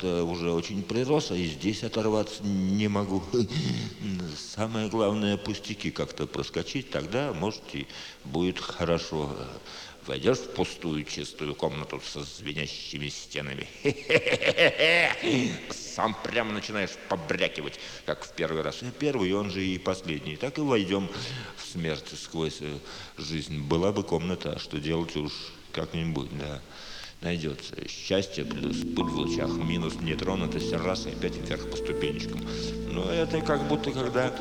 как-то уже очень прирос, а и здесь оторваться не могу. Самое главное, пустяки как-то проскочить, тогда, может, и будет хорошо. Войдешь в пустую чистую комнату со звенящими стенами. Сам прямо начинаешь побрякивать, как в первый раз. Первый, он же и последний. Так и войдем в смерть сквозь э, жизнь. Была бы комната, а что делать уж как-нибудь, да найдется. Счастье плюс пыль в лучах, минус нетронутость, раз и опять вверх по ступенечкам. Но это как будто когда...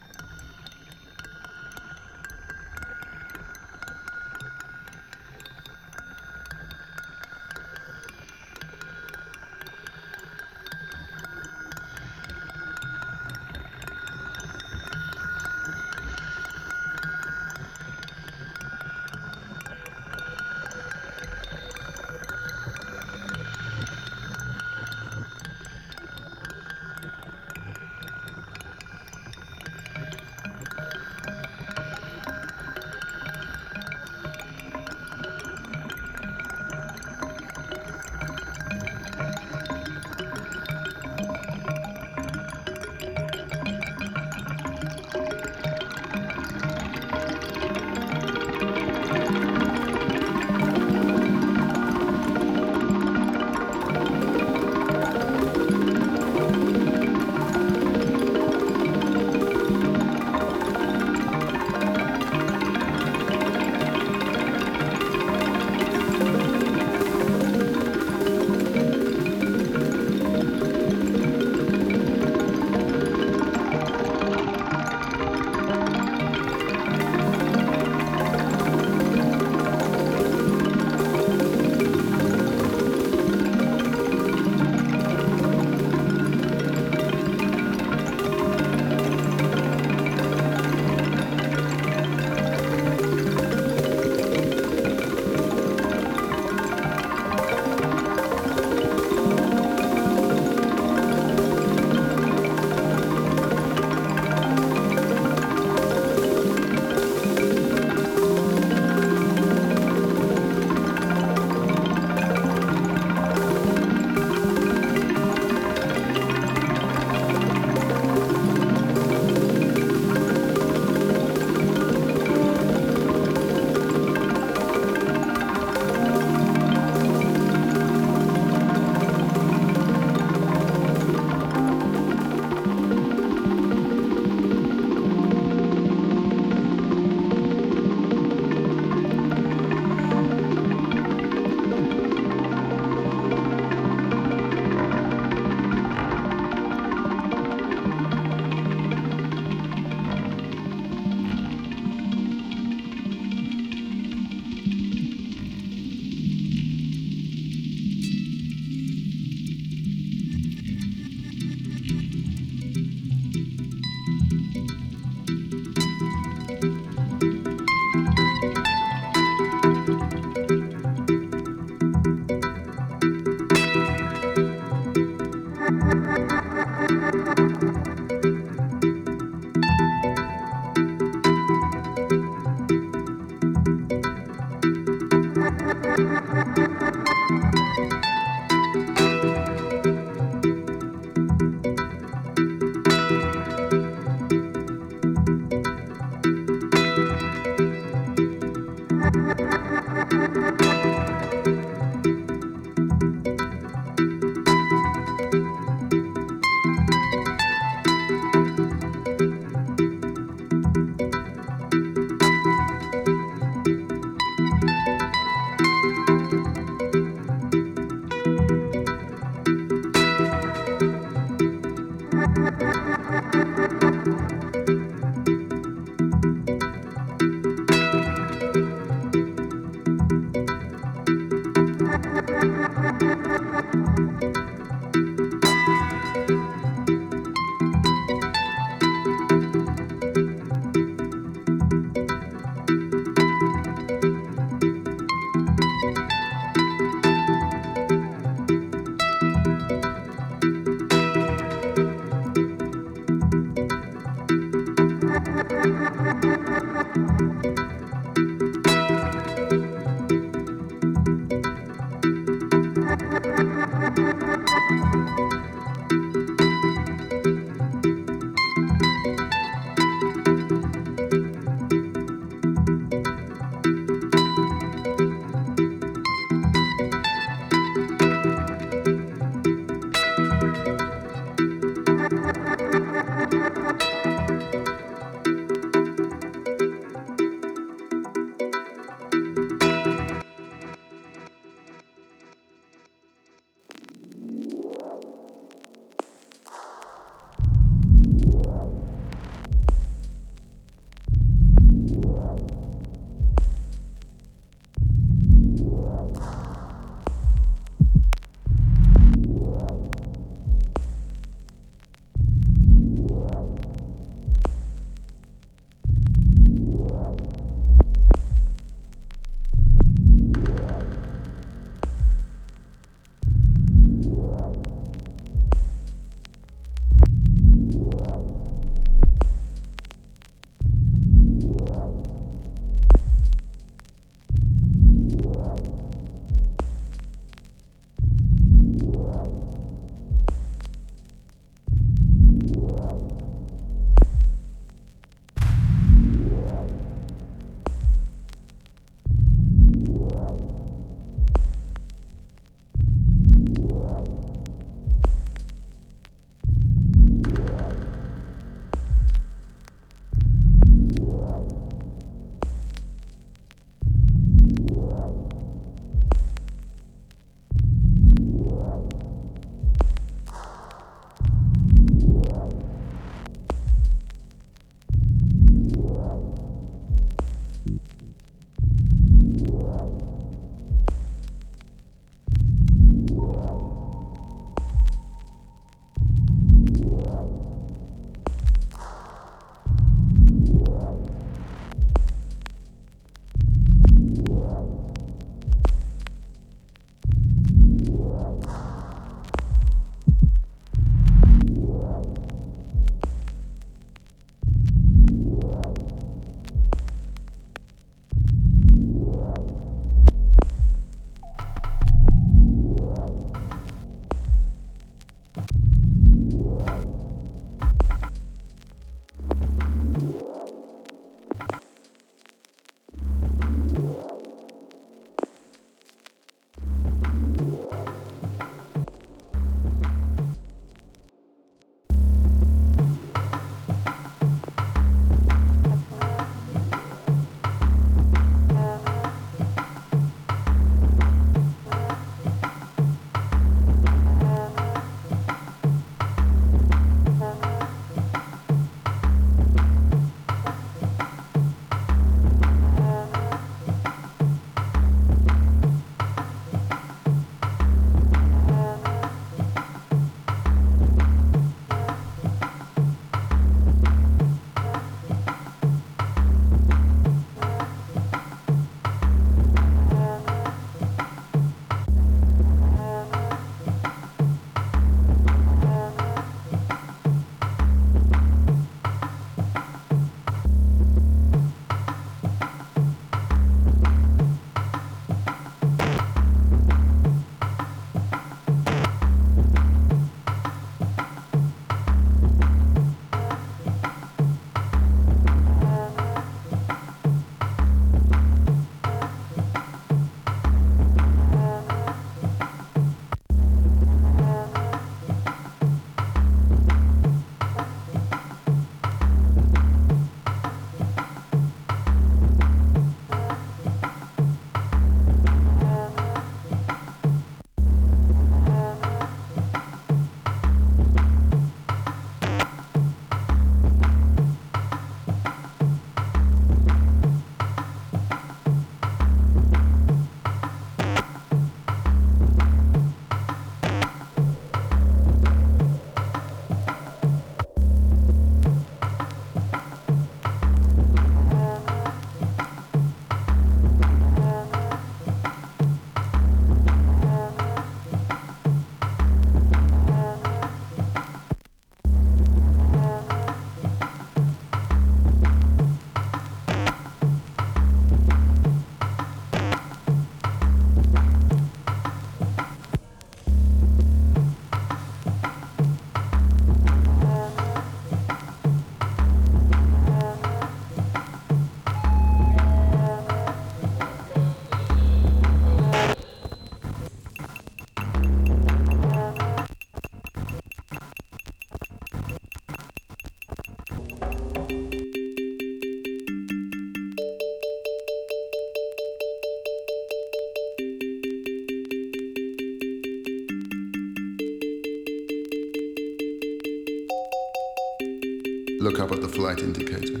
flight indicator.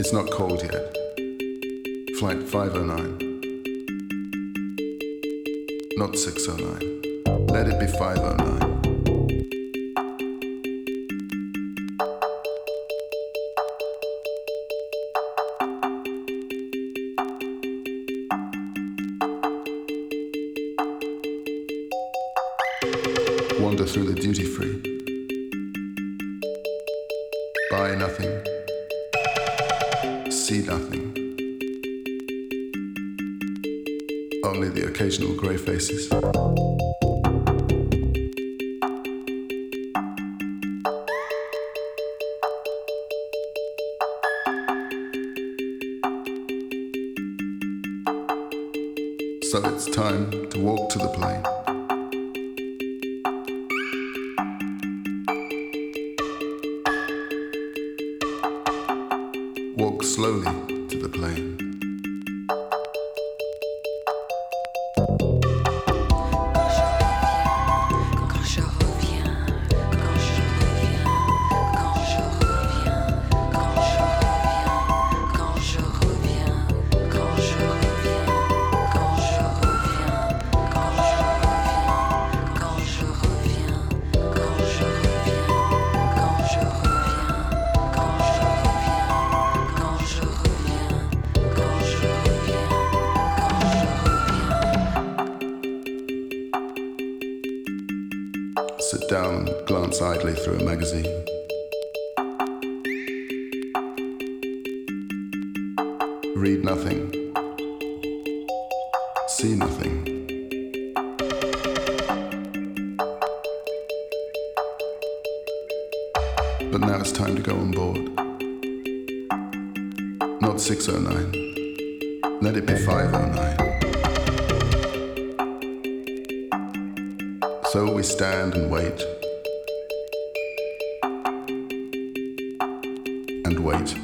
It's not cold yet. Flight 509. Not 609. Let it be 509. So it's time to walk to the plane. So we stand and wait. And wait.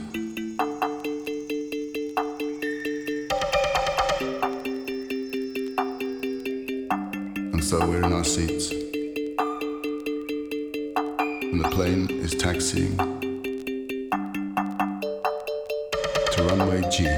And so we're in our seats. And the plane is taxiing to runway G.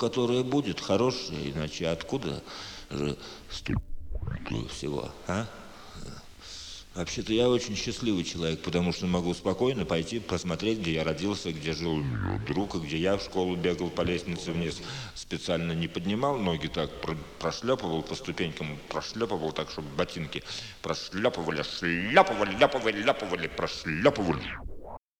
которое будет, хорошее, иначе откуда же столько всего, а? Вообще-то я очень счастливый человек, потому что могу спокойно пойти посмотреть, где я родился, где жил друг, и где я в школу бегал по лестнице вниз. Специально не поднимал ноги так, про- прошлепывал по ступенькам, прошлепывал так, чтобы ботинки прошлепывали, шлепывали, ляпывали, ляпывали, прошлепывали.